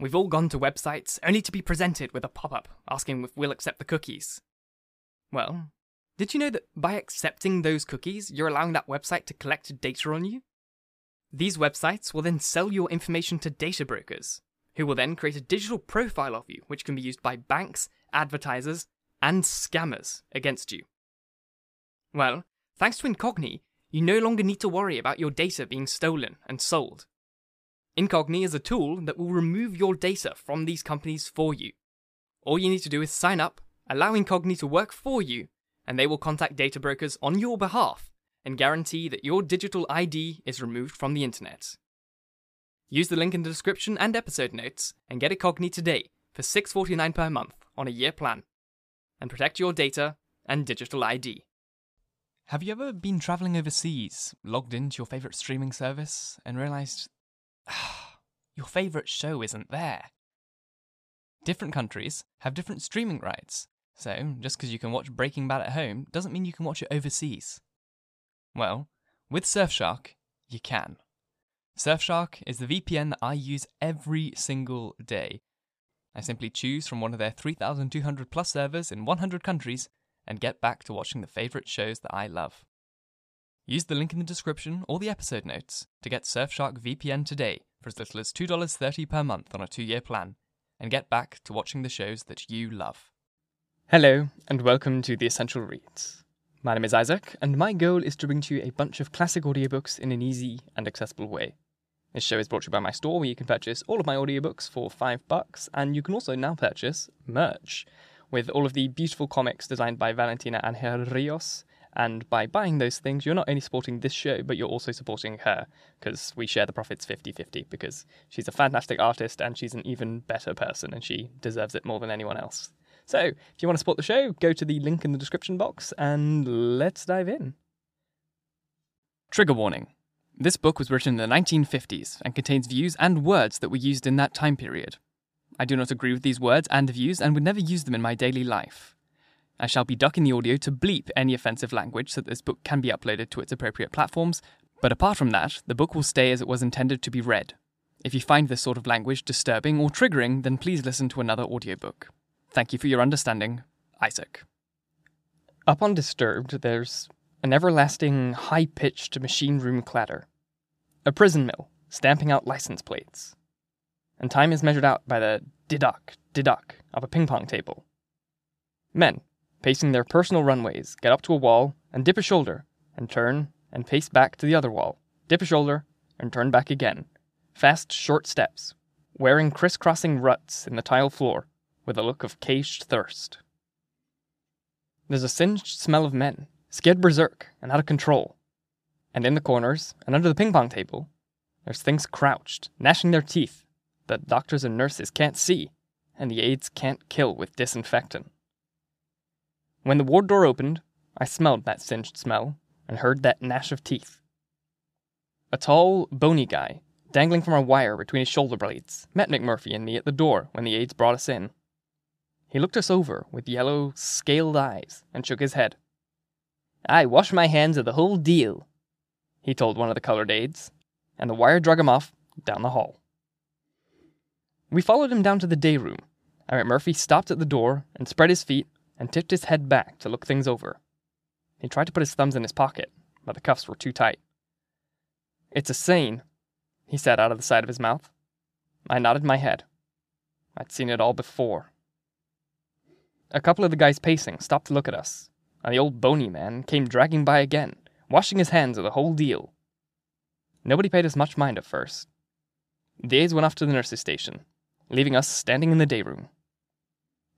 We've all gone to websites only to be presented with a pop up asking if we'll accept the cookies. Well, did you know that by accepting those cookies, you're allowing that website to collect data on you? These websites will then sell your information to data brokers, who will then create a digital profile of you, which can be used by banks, advertisers, and scammers against you. Well, thanks to Incogni, you no longer need to worry about your data being stolen and sold. Incogni is a tool that will remove your data from these companies for you. All you need to do is sign up, allow Incogni to work for you, and they will contact data brokers on your behalf and guarantee that your digital ID is removed from the internet. Use the link in the description and episode notes and get Incogni today for $6.49 per month on a year plan. And protect your data and digital ID. Have you ever been traveling overseas, logged into your favorite streaming service, and realized your favorite show isn't there? Different countries have different streaming rights, so just because you can watch Breaking Bad at home doesn't mean you can watch it overseas. Well, with Surfshark, you can. Surfshark is the VPN that I use every single day. I simply choose from one of their 3,200 plus servers in 100 countries and get back to watching the favourite shows that I love. Use the link in the description or the episode notes to get Surfshark VPN today for as little as $2.30 per month on a two year plan and get back to watching the shows that you love. Hello, and welcome to The Essential Reads. My name is Isaac, and my goal is to bring to you a bunch of classic audiobooks in an easy and accessible way. This show is brought to you by my store where you can purchase all of my audiobooks for five bucks, and you can also now purchase merch with all of the beautiful comics designed by Valentina Angel Rios. And by buying those things, you're not only supporting this show, but you're also supporting her, because we share the profits 50 50, because she's a fantastic artist and she's an even better person, and she deserves it more than anyone else. So, if you want to support the show, go to the link in the description box and let's dive in. Trigger warning. This book was written in the 1950s and contains views and words that were used in that time period. I do not agree with these words and views and would never use them in my daily life. I shall be ducking the audio to bleep any offensive language so that this book can be uploaded to its appropriate platforms, but apart from that, the book will stay as it was intended to be read. If you find this sort of language disturbing or triggering, then please listen to another audiobook. Thank you for your understanding, Isaac. Up on Disturbed, there's an everlasting, high pitched machine room clatter, a prison mill stamping out license plates, and time is measured out by the diduck, diduck of a ping pong table. Men, pacing their personal runways, get up to a wall and dip a shoulder, and turn and pace back to the other wall, dip a shoulder, and turn back again. Fast, short steps, wearing crisscrossing ruts in the tile floor, with a look of caged thirst. There's a singed smell of men, scared berserk and out of control. And in the corners, and under the ping pong table, there's things crouched, gnashing their teeth, that doctors and nurses can't see, and the aides can't kill with disinfectant. When the ward door opened, I smelled that singed smell and heard that gnash of teeth. A tall, bony guy, dangling from a wire between his shoulder blades, met McMurphy and me at the door when the aides brought us in. He looked us over with yellow, scaled eyes and shook his head. I wash my hands of the whole deal, he told one of the colored aides, and the wire drug him off down the hall. We followed him down to the day room, and Murphy stopped at the door and spread his feet and tipped his head back to look things over. He tried to put his thumbs in his pocket, but the cuffs were too tight. It's a scene, he said out of the side of his mouth. I nodded my head. I'd seen it all before. A couple of the guys pacing stopped to look at us, and the old bony man came dragging by again, washing his hands of the whole deal. Nobody paid us much mind at first. The aides went off to the nurse's station, leaving us standing in the day room.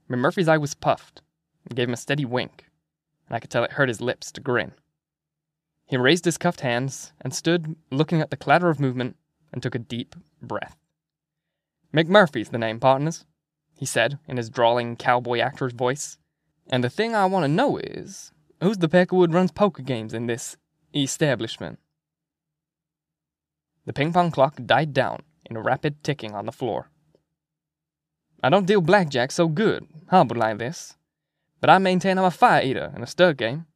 Murphy's eye was puffed, and gave him a steady wink, and I could tell it hurt his lips to grin. He raised his cuffed hands and stood looking at the clatter of movement and took a deep breath. McMurphy's the name, partners he said in his drawling cowboy actor's voice. And the thing I want to know is who's the Peckerwood runs poker games in this establishment? The ping pong clock died down in a rapid ticking on the floor. I don't deal blackjack so good, humble like this, but I maintain I'm a fire eater in a stud game.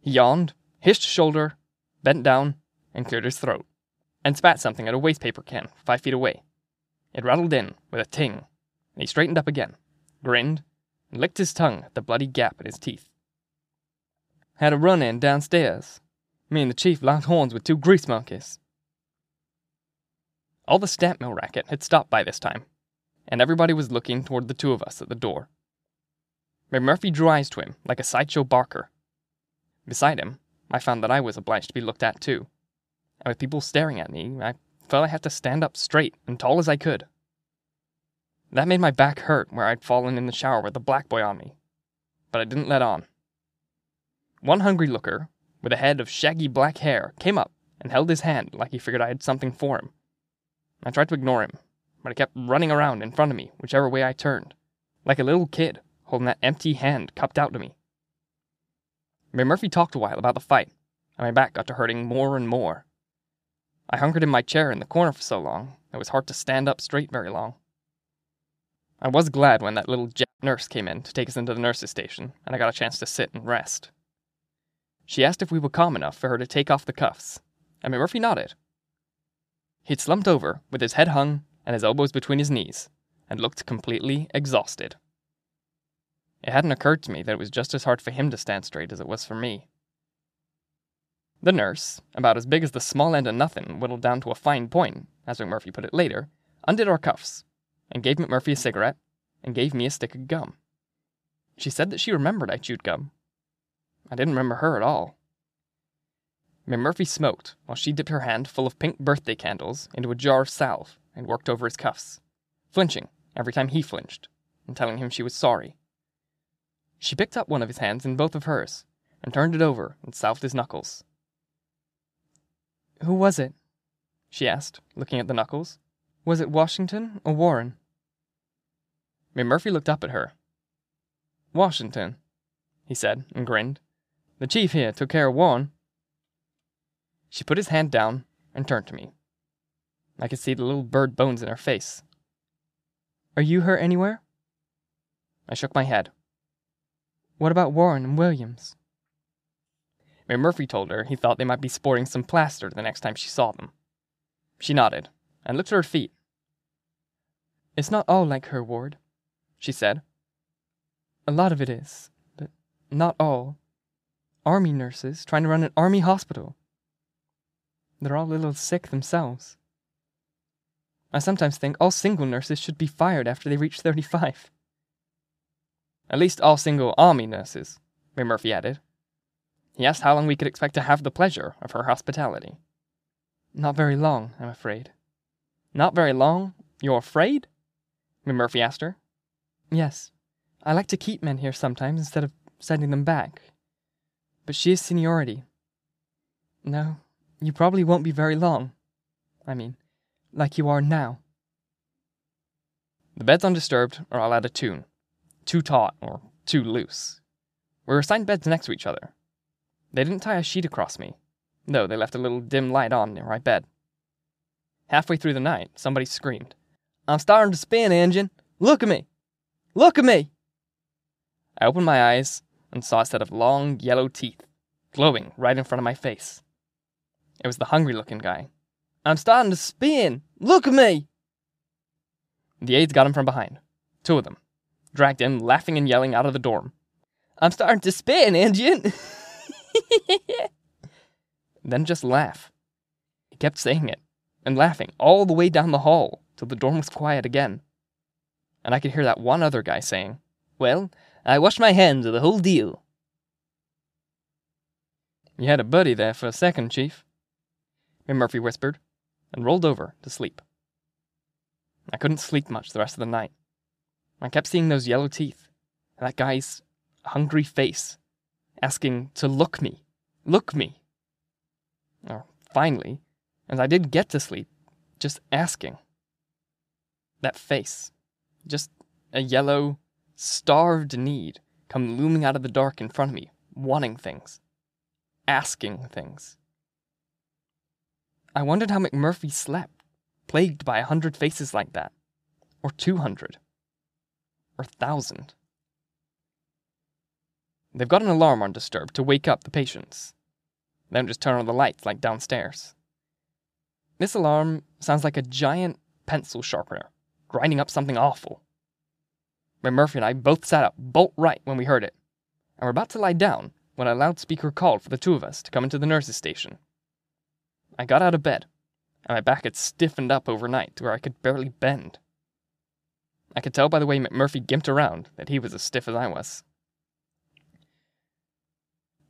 He yawned, hitched shoulder, bent down, and cleared his throat, and spat something at a waste paper can five feet away. It rattled in with a ting, and he straightened up again, grinned, and licked his tongue at the bloody gap in his teeth. Had a run in downstairs. Me and the chief locked horns with two grease monkeys. All the stamp mill racket had stopped by this time, and everybody was looking toward the two of us at the door. McMurphy drew eyes to him like a sideshow barker. Beside him, I found that I was obliged to be looked at too. And with people staring at me, I felt I had to stand up straight and tall as I could. That made my back hurt where I'd fallen in the shower with the black boy on me. But I didn't let on. One hungry looker, with a head of shaggy black hair, came up and held his hand like he figured I had something for him. I tried to ignore him, but he kept running around in front of me whichever way I turned, like a little kid holding that empty hand cupped out to me. Murphy talked a while about the fight, and my back got to hurting more and more. I hunkered in my chair in the corner for so long, it was hard to stand up straight very long. I was glad when that little Jap nurse came in to take us into the nurse's station, and I got a chance to sit and rest. She asked if we were calm enough for her to take off the cuffs, and Murphy nodded. He'd slumped over, with his head hung and his elbows between his knees, and looked completely exhausted. It hadn't occurred to me that it was just as hard for him to stand straight as it was for me. The nurse, about as big as the small end of nothing whittled down to a fine point, as McMurphy put it later, undid our cuffs, and gave McMurphy a cigarette, and gave me a stick of gum. She said that she remembered I chewed gum. I didn't remember her at all. McMurphy smoked while she dipped her hand full of pink birthday candles into a jar of salve and worked over his cuffs, flinching every time he flinched, and telling him she was sorry. She picked up one of his hands in both of hers and turned it over and salved his knuckles. Who was it? she asked, looking at the knuckles. Was it Washington or Warren? McMurphy looked up at her. Washington, he said, and grinned. The chief here took care of Warren. She put his hand down and turned to me. I could see the little bird bones in her face. Are you hurt anywhere? I shook my head. What about Warren and Williams? McMurphy told her he thought they might be sporting some plaster the next time she saw them. She nodded and looked at her feet. It's not all like her, Ward, she said. A lot of it is, but not all. Army nurses trying to run an army hospital. They're all a little sick themselves. I sometimes think all single nurses should be fired after they reach 35. At least all single army nurses, Murphy added. He asked how long we could expect to have the pleasure of her hospitality. Not very long, I'm afraid. Not very long? You're afraid? Murphy asked her. Yes. I like to keep men here sometimes instead of sending them back. But she is seniority. No, you probably won't be very long. I mean, like you are now. The beds undisturbed are all out of tune, too taut or too loose. We were assigned beds next to each other. They didn't tie a sheet across me, though they left a little dim light on near my bed. Halfway through the night, somebody screamed, I'm starting to spin, engine! Look at me! Look at me! I opened my eyes and saw a set of long, yellow teeth glowing right in front of my face. It was the hungry looking guy. I'm starting to spin! Look at me! The aides got him from behind. Two of them. Dragged him, laughing and yelling, out of the dorm. I'm starting to spin, engine! then just laugh. He kept saying it, and laughing all the way down the hall till the dorm was quiet again. And I could hear that one other guy saying, Well, I washed my hands of the whole deal. You had a buddy there for a second, Chief, Murphy whispered, and rolled over to sleep. I couldn't sleep much the rest of the night. I kept seeing those yellow teeth, that guy's hungry face, asking to look me, look me. Or finally, as I did get to sleep, just asking. That face, just a yellow, starved need come looming out of the dark in front of me, wanting things, asking things. I wondered how McMurphy slept, plagued by a hundred faces like that, or two hundred, or thousand. They've got an alarm on Disturbed to wake up the patients. They don't just turn on the lights like downstairs. This alarm sounds like a giant pencil sharpener grinding up something awful. Murphy and I both sat up bolt right when we heard it, and were about to lie down when a loudspeaker called for the two of us to come into the nurse's station. I got out of bed, and my back had stiffened up overnight to where I could barely bend. I could tell by the way McMurphy gimped around that he was as stiff as I was.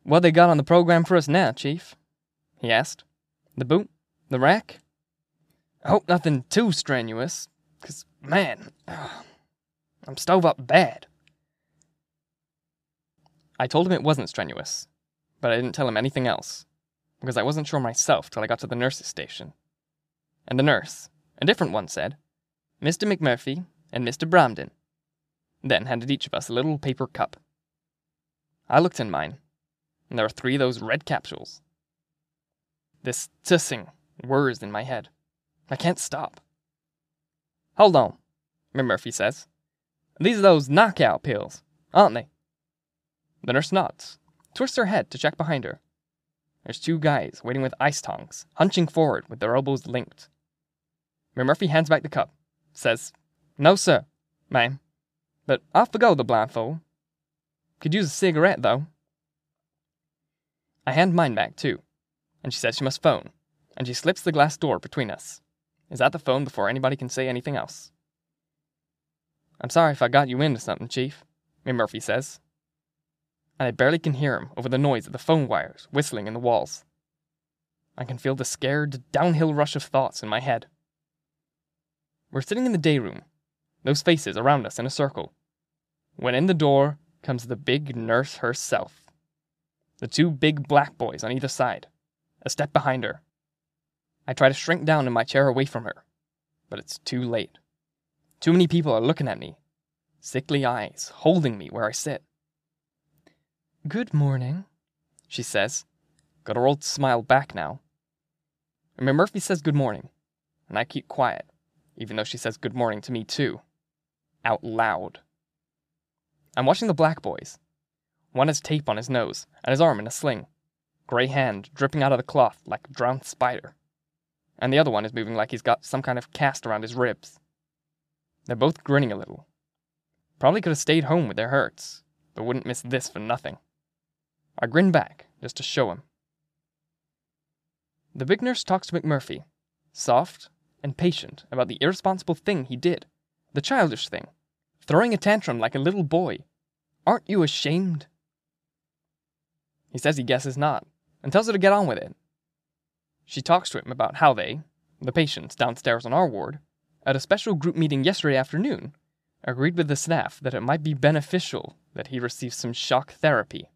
What they got on the program for us now, Chief? he asked. The boot? The rack? I hope nothing too strenuous, 'cause man, I'm stove up bad. I told him it wasn't strenuous, but I didn't tell him anything else, because I wasn't sure myself till I got to the nurse's station. And the nurse, a different one, said, Mr. McMurphy and Mr. Bromden, then handed each of us a little paper cup. I looked in mine, and there were three of those red capsules. This tussing whirs in my head. I can't stop. Hold on, McMurphy says. These are those knockout pills, aren't they? The nurse nods, twists her head to check behind her. There's two guys waiting with ice tongs, hunching forward with their elbows linked. McMurphy hands back the cup, says, No, sir, ma'am, but we go the blindfold. Could use a cigarette, though. I hand mine back, too, and she says she must phone, and she slips the glass door between us. Is at the phone before anybody can say anything else. I'm sorry if I got you into something, Chief, McMurphy says. And I barely can hear him over the noise of the phone wires whistling in the walls. I can feel the scared, downhill rush of thoughts in my head. We're sitting in the day room, those faces around us in a circle, when in the door comes the big nurse herself. The two big black boys on either side, a step behind her. I try to shrink down in my chair away from her, but it's too late. Too many people are looking at me, sickly eyes holding me where I sit. Good morning, she says. Got her old smile back now. And Murphy says good morning, and I keep quiet, even though she says good morning to me too. Out loud. I'm watching the black boys. One has tape on his nose, and his arm in a sling, grey hand dripping out of the cloth like a drowned spider. And the other one is moving like he's got some kind of cast around his ribs. They're both grinning a little. Probably could have stayed home with their hurts, but wouldn't miss this for nothing. I grin back, just to show him. The big nurse talks to McMurphy, soft and patient about the irresponsible thing he did, the childish thing, throwing a tantrum like a little boy. Aren't you ashamed? He says he guesses not, and tells her to get on with it. She talks to him about how they, the patients downstairs on our ward, at a special group meeting yesterday afternoon, agreed with the staff that it might be beneficial that he receive some shock therapy.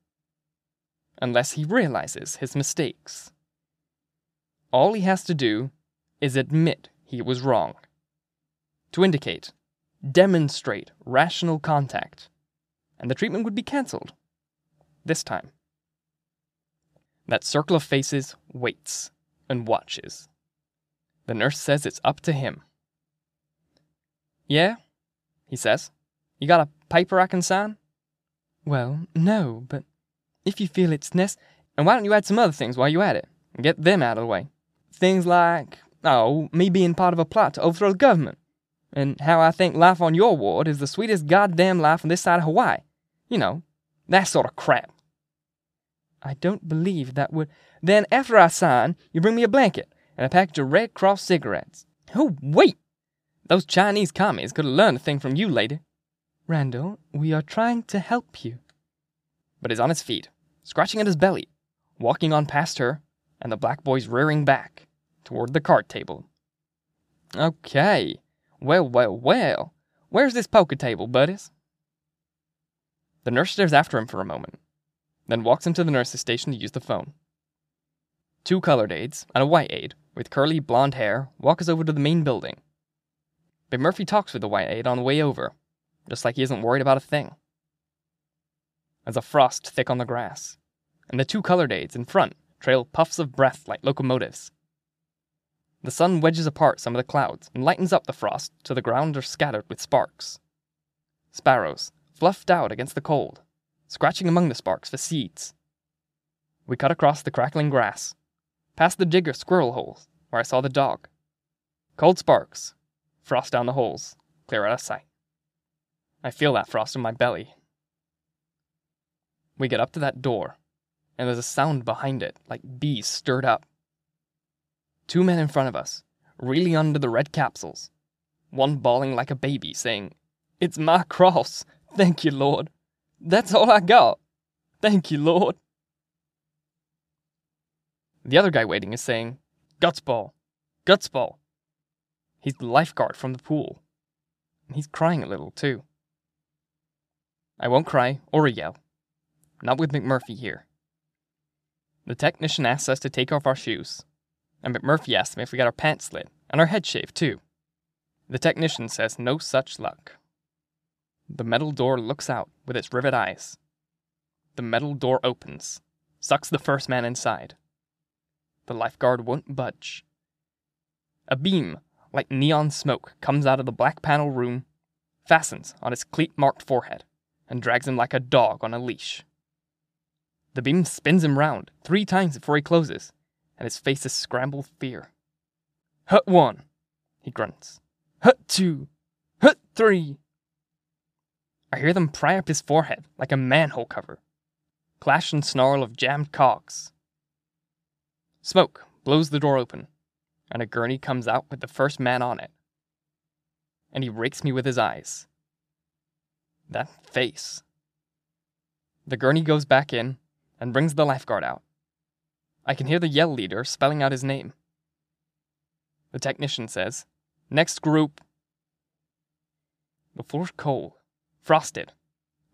Unless he realizes his mistakes. All he has to do is admit he was wrong. To indicate, demonstrate rational contact, and the treatment would be cancelled. This time. That circle of faces waits and watches. The nurse says it's up to him. Yeah? He says. You got a paper I can sign? Well, no, but if you feel it's nec- and why don't you add some other things while you're at it and get them out of the way? Things like, oh, me being part of a plot to overthrow the government, and how I think life on your ward is the sweetest goddamn life on this side of Hawaii. You know, that sort of crap. I don't believe that would. Then, after I sign, you bring me a blanket and a package of Red Cross cigarettes. Oh, wait! Those Chinese commies could have learned a thing from you, lady. Randall, we are trying to help you. But he's on his feet, scratching at his belly, walking on past her, and the black boy's rearing back toward the card table. Okay. Well, well, well. Where's this poker table, buddies? The nurse stares after him for a moment, then walks into the nurse's station to use the phone. Two colored aides and a white aide with curly blonde hair walk us over to the main building. McMurphy talks with the white aide on the way over, just like he isn't worried about a thing. There's a frost thick on the grass, and the two colored aides in front trail puffs of breath like locomotives. The sun wedges apart some of the clouds and lightens up the frost till the ground are scattered with sparks. Sparrows, fluffed out against the cold, scratching among the sparks for seeds. We cut across the crackling grass, past the digger squirrel holes where I saw the dog. Cold sparks, frost down the holes, clear out of sight. I feel that frost in my belly. We get up to that door, and there's a sound behind it, like bees stirred up. Two men in front of us, reeling under the red capsules, one bawling like a baby, saying, It's my cross. Thank you, Lord. That's all I got. Thank you, Lord. The other guy waiting is saying, Gutsball, Gutsball. He's the lifeguard from the pool. And he's crying a little, too. I won't cry or yell. Not with McMurphy here. The technician asks us to take off our shoes, and McMurphy asks him if we got our pants slit and our head shaved, too. The technician says no such luck. The metal door looks out with its rivet eyes. The metal door opens, sucks the first man inside. The lifeguard won't budge. A beam, like neon smoke, comes out of the black panel room, fastens on his cleat marked forehead, and drags him like a dog on a leash. The beam spins him round three times before he closes, and his face is scrambled fear. Hut one, he grunts. Hut two. Hut three. I hear them pry up his forehead like a manhole cover. Clash and snarl of jammed cogs. Smoke blows the door open, and a gurney comes out with the first man on it. And he rakes me with his eyes. That face. The gurney goes back in and brings the lifeguard out. I can hear the yell leader spelling out his name. The technician says, Next group. The floor's cold, frosted,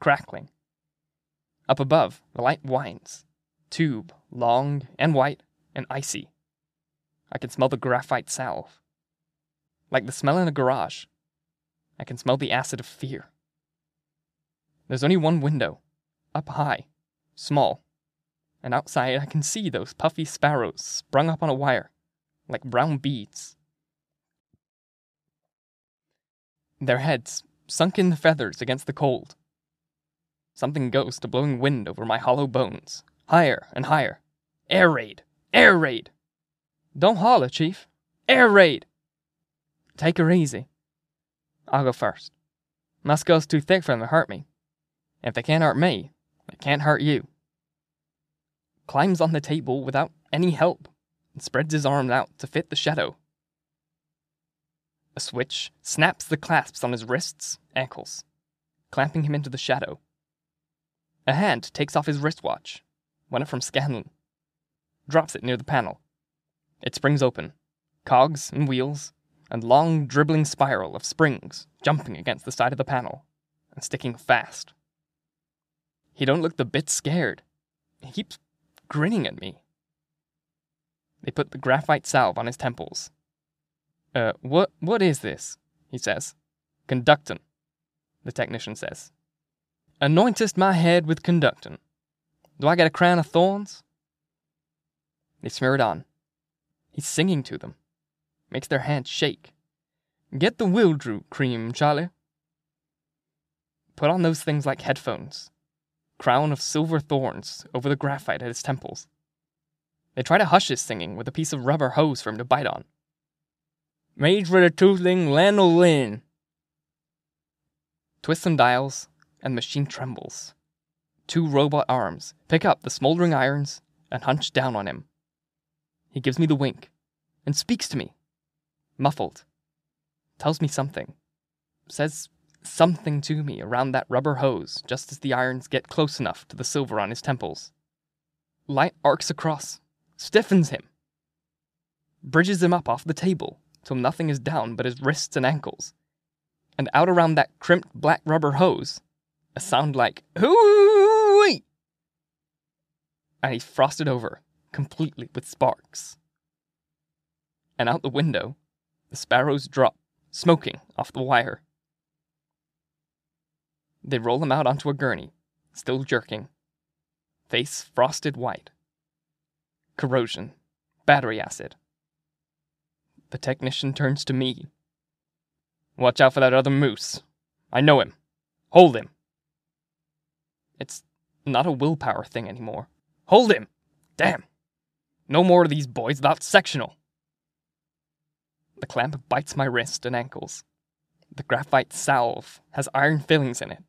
crackling. Up above, the light winds, tube, long and white and icy. I can smell the graphite salve. Like the smell in a garage, I can smell the acid of fear. There's only one window, up high, small, and outside I can see those puffy sparrows sprung up on a wire, like brown beads. Their heads sunk in the feathers against the cold. Something goes to blowing wind over my hollow bones, higher and higher. Air raid! Air raid! Don't holler, Chief. Air raid! Take her easy. I'll go first. My skull's too thick for them to hurt me. If they can't hurt me, they can't hurt you. Climbs on the table without any help and spreads his arms out to fit the shadow. A switch snaps the clasps on his wrists, ankles, clamping him into the shadow. A hand takes off his wristwatch, one from Scanlon, drops it near the panel. It springs open, cogs and wheels, and long dribbling spiral of springs jumping against the side of the panel and sticking fast. He don't look the bit scared. He keeps grinning at me. They put the graphite salve on his temples. Uh, what, what is this? He says. Conductant, the technician says. Anointest my head with conductant. Do I get a crown of thorns? They smear it on. He's singing to them. Makes their hands shake. Get the Wildroot cream, Charlie. Put on those things like headphones crown of silver thorns over the graphite at his temples. They try to hush his singing with a piece of rubber hose for him to bite on. Made for the tootling lanolin. Twist some dials, and the machine trembles. Two robot arms pick up the smoldering irons and hunch down on him. He gives me the wink and speaks to me, muffled. Tells me something. Says something to me around that rubber hose just as the irons get close enough to the silver on his temples. Light arcs across, stiffens him, bridges him up off the table till nothing is down but his wrists and ankles. And out around that crimped black rubber hose, a sound like hooey! And he's frosted over, completely with sparks. And out the window, the sparrows drop, smoking off the wire. They roll him out onto a gurney, still jerking. Face frosted white. Corrosion. Battery acid. The technician turns to me. Watch out for that other moose. I know him. Hold him. It's not a willpower thing anymore. Hold him! Damn! No more of these boys without Seconal. The clamp bites my wrist and ankles. The graphite salve has iron fillings in it.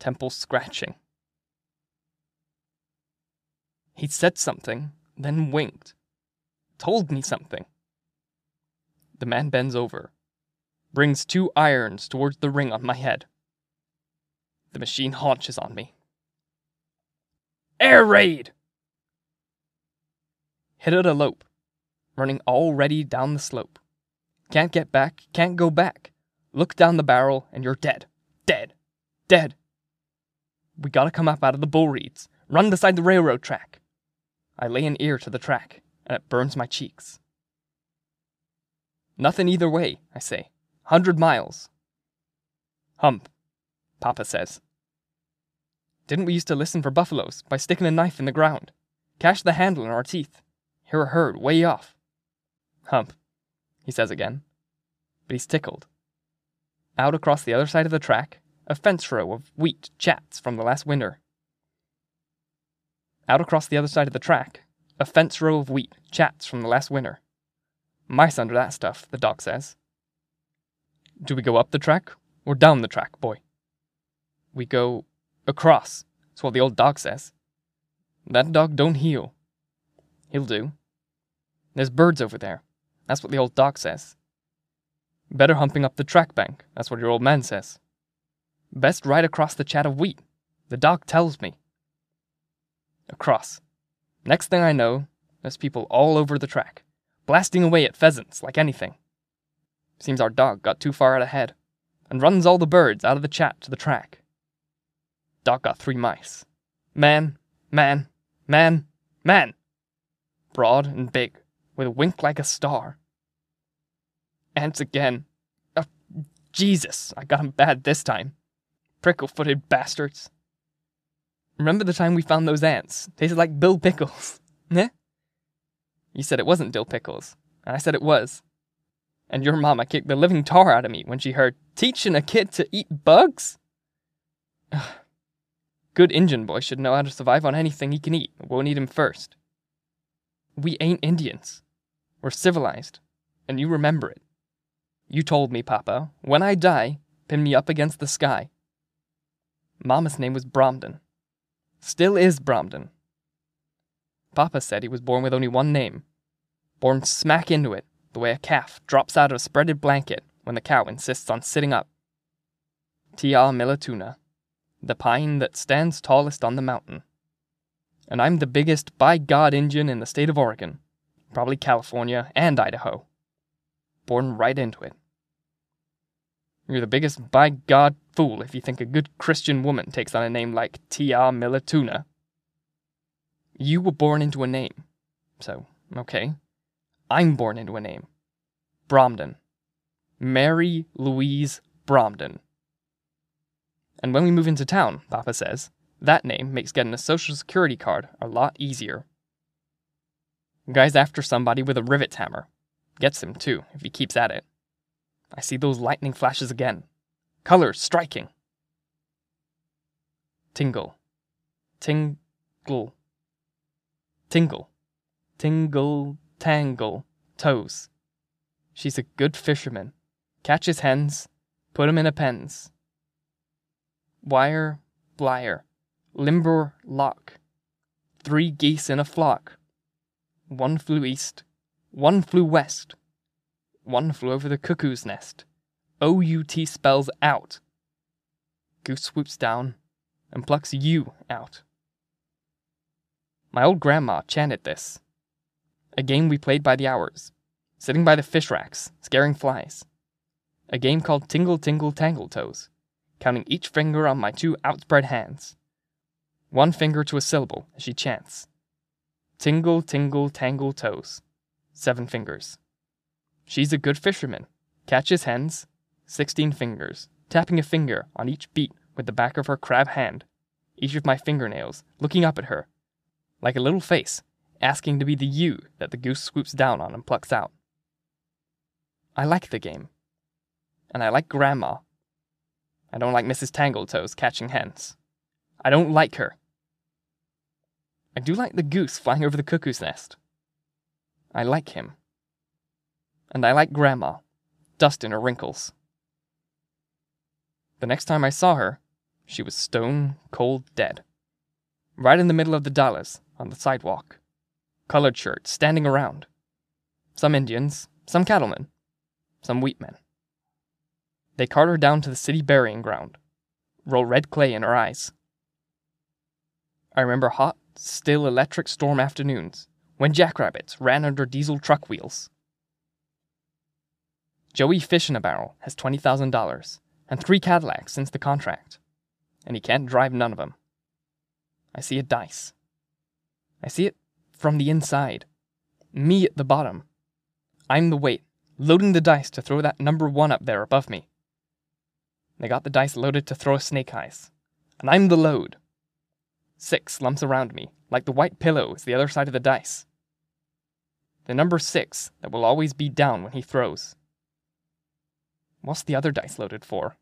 Temple scratching. He said something, then winked. Told me something. The man bends over, brings two irons towards the ring on my head. The machine haunches on me. Air raid! Hit at a lope, running already down the slope. Can't get back, can't go back. Look down the barrel and you're dead. Dead. Dead. We gotta come up out of the bull reeds, run beside the railroad track. I lay an ear to the track, and it burns my cheeks. Nothing either way, I say. Hundred miles. Hump, Papa says. Didn't we used to listen for buffaloes by sticking a knife in the ground? Catch the handle in our teeth. Hear a herd way off. Hump, he says again. But he's tickled. Out across the other side of the track, a fence row of wheat chats from the last winter. Out across the other side of the track, a fence row of wheat chats from the last winter. Mice under that stuff, the dog says. Do we go up the track or down the track, boy? We go across, that's what the old dog says. That dog don't heal. He'll do. There's birds over there. That's what the old dog says. Better humping up the track bank. That's what your old man says. Best right across the chat of wheat. The dog tells me. Across. Next thing I know, there's people all over the track, blasting away at pheasants like anything. Seems our dog got too far out ahead, and runs all the birds out of the chat to the track. Dog got three mice. Man, man, man, man. Broad and big, with a wink like a star. Ants again. Oh, Jesus, I got 'em bad this time. Prickle footed bastards. Remember the time we found those ants? Tasted like Bill Pickles. Eh? You said it wasn't Dill Pickles, and I said it was. And your mama kicked the living tar out of me when she heard teaching a kid to eat bugs? Good Injun boy should know how to survive on anything he can eat. We'll eat him first. We ain't Indians. We're civilized, and you remember it. You told me, Papa, when I die, pin me up against the sky. Mama's name was Bromden. Still is Bromden. Papa said he was born with only one name. Born smack into it, the way a calf drops out of a spreaded blanket when the cow insists on sitting up. Tia Milatuna, the pine that stands tallest on the mountain. And I'm the biggest by God Indian in the state of Oregon, probably California and Idaho. Born right into it. You're the biggest by God fool if you think a good Christian woman takes on a name like T.R. Milatuna. You were born into a name. So, okay. I'm born into a name. Bromden. Mary Louise Bromden. And when we move into town, Papa says, that name makes getting a social security card a lot easier. Guy's after somebody with a rivet hammer. Gets him, too, if he keeps at it. I see those lightning flashes again. Colors striking. Tingle. Tingle. Tingle. Tingle, tangle, toes. She's a good fisherman. Catches hens, put 'em in a pens. Wire, blyer, limber lock. Three geese in a flock. One flew east, one flew west. One flew over the cuckoo's nest. OUT spells out. Goose swoops down and plucks you out. My old grandma chanted this. A game we played by the hours, sitting by the fish racks, scaring flies. A game called Tingle Tingle Tangle Toes, counting each finger on my two outspread hands. One finger to a syllable as she chants. Tingle, tingle, tangle toes. Seven fingers. She's a good fisherman. Catches hens. Sixteen fingers, tapping a finger on each beat with the back of her crab hand. Each of my fingernails looking up at her, like a little face, asking to be the you that the goose swoops down on and plucks out. I like the game. And I like Grandma. I don't like Mrs. Tangletoes catching hens. I don't like her. I do like the goose flying over the cuckoo's nest. I like him. And I like Grandma, dust in her wrinkles. The next time I saw her, she was stone cold dead. Right in the middle of the Dalles, on the sidewalk. Colored shirts standing around. Some Indians, some cattlemen, some wheatmen. They cart her down to the city burying ground, roll red clay in her eyes. I remember hot, still electric storm afternoons when jackrabbits ran under diesel truck wheels. Joey Fish in a Barrel has $20,000 and three Cadillacs since the contract, and he can't drive none of them. I see a dice. I see it from the inside. Me at the bottom. I'm the weight, loading the dice to throw that number one up there above me. They got the dice loaded to throw a snake eyes, and I'm the load. Six lumps around me, like the white pillow is the other side of the dice. The number six that will always be down when he throws. What's the other dice loaded for?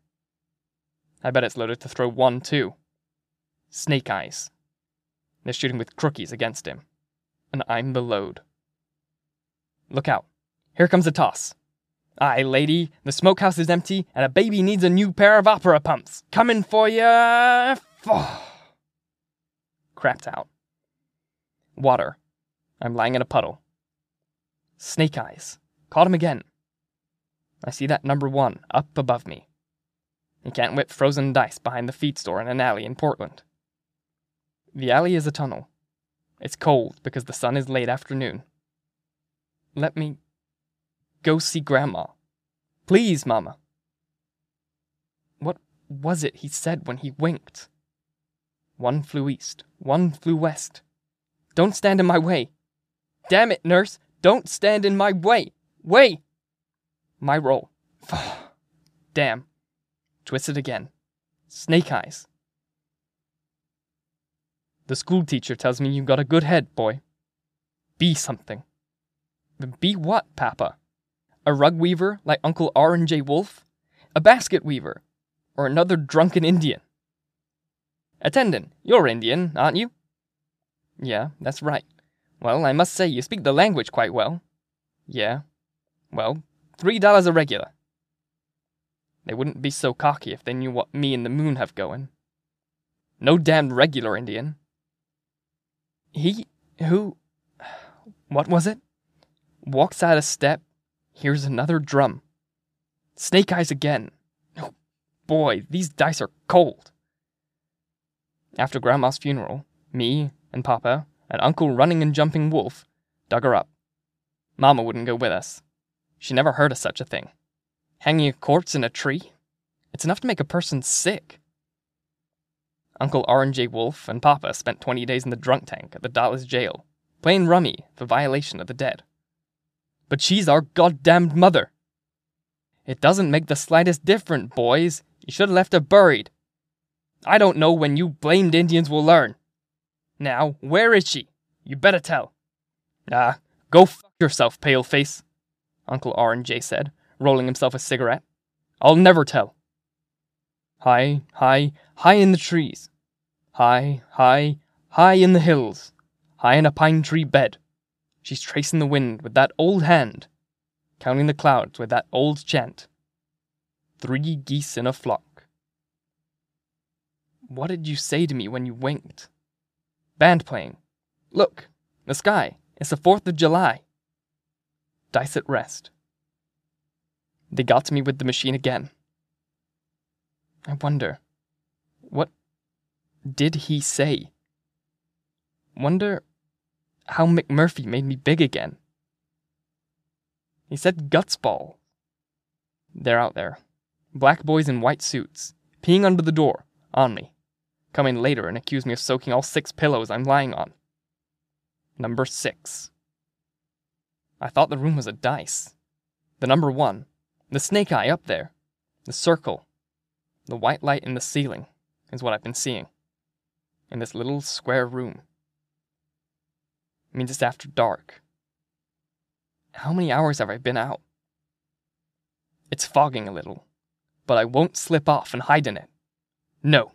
I bet it's loaded to throw one, too. Snake eyes. They're shooting with crookies against him. And I'm the load. Look out. Here comes a toss. Aye, lady, the smokehouse is empty, and a baby needs a new pair of opera pumps. Coming for ya! Crapped out. Water. I'm lying in a puddle. Snake eyes. Caught him again. I see that number one up above me. He can't whip frozen dice behind the feed store in an alley in Portland. The alley is a tunnel. It's cold because the sun is late afternoon. Let me go see Grandma. Please, Mama. What was it he said when he winked? One flew east, one flew west. Don't stand in my way. Damn it, nurse, don't stand in my way. Way! My roll. Damn. Twisted again. Snake eyes. The school teacher tells me you got a good head, boy. Be something. Be what, Papa? A rug weaver like Uncle R J Wolf? A basket weaver? Or another drunken Indian? Attendant, you're Indian, aren't you? Yeah, that's right. Well, I must say you speak the language quite well. Yeah. Well, three dollars a regular. They wouldn't be so cocky if they knew what me and the moon have going. No damned regular Indian. He who what was it? Walks out a step, hears another drum. Snake eyes again. Oh boy, these dice are cold. After Grandma's funeral, me and Papa and Uncle Running and Jumping Wolf dug her up. Mama wouldn't go with us. She never heard of such a thing. Hanging a corpse in a tree? It's enough to make a person sick. Uncle R&J Wolf and Papa spent 20 days in the drunk tank at the Dalles jail, playing rummy for violation of the dead. But she's our goddamned mother. It doesn't make the slightest difference, boys. You should have left her buried. I don't know when you blamed Indians will learn. Now, where is she? You better tell. Ah, go fuck yourself, paleface, Uncle R&J said, rolling himself a cigarette. I'll never tell. High, high, high in the trees. High, high, high in the hills. High in a pine tree bed. She's tracing the wind with that old hand, counting the clouds with that old chant. Three geese in a flock. What did you say to me when you winked? Band playing. Look, the sky. It's the 4th of July. Dice at rest. They got me with the machine again. I wonder, what did he say? Wonder how McMurphy made me big again. He said gutsball. They're out there. Black boys in white suits, peeing under the door, on me. Come in later and accuse me of soaking all six pillows I'm lying on. Number six. I thought the room was a dice. The number one, the snake eye up there, the circle, the white light in the ceiling is what I've been seeing in this little square room. It means it's after dark. How many hours have I been out? It's fogging a little, but I won't slip off and hide in it. No,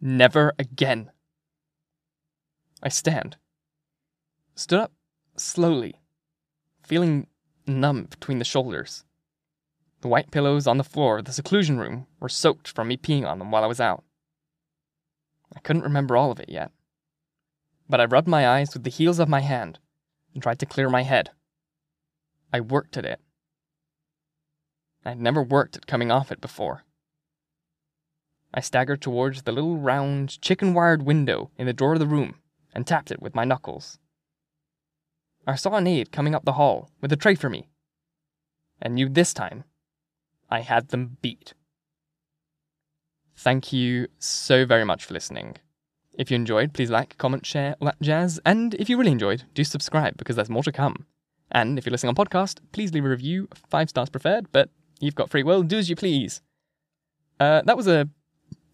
never again. I stand. Stood up slowly, feeling numb between the shoulders. The white pillows on the floor of the seclusion room were soaked from me peeing on them while I was out. I couldn't remember all of it yet. But I rubbed my eyes with the heels of my hand and tried to clear my head. I worked at it. I had never worked at coming off it before. I staggered towards the little round, chicken wired window in the door of the room and tapped it with my knuckles. I saw an aide coming up the hall with a tray for me, and knew this time I had them beat. Thank you so very much for listening. If you enjoyed, please like, comment, share, all that jazz. And if you really enjoyed, do subscribe because there's more to come. And if you're listening on podcast, please leave a review, five stars preferred, but you've got free will, do as you please. Uh, that was a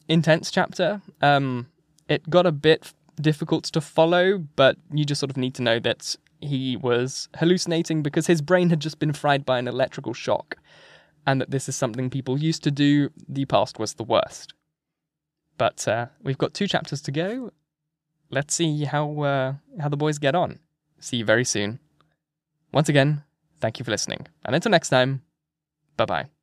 intense chapter. Um, it got a bit difficult to follow, but you just sort of need to know that he was hallucinating because his brain had just been fried by an electrical shock, and that this is something people used to do. The past was the worst. But uh, we've got two chapters to go. Let's see how uh, how the boys get on. See you very soon. Once again, thank you for listening, and until next time, bye bye.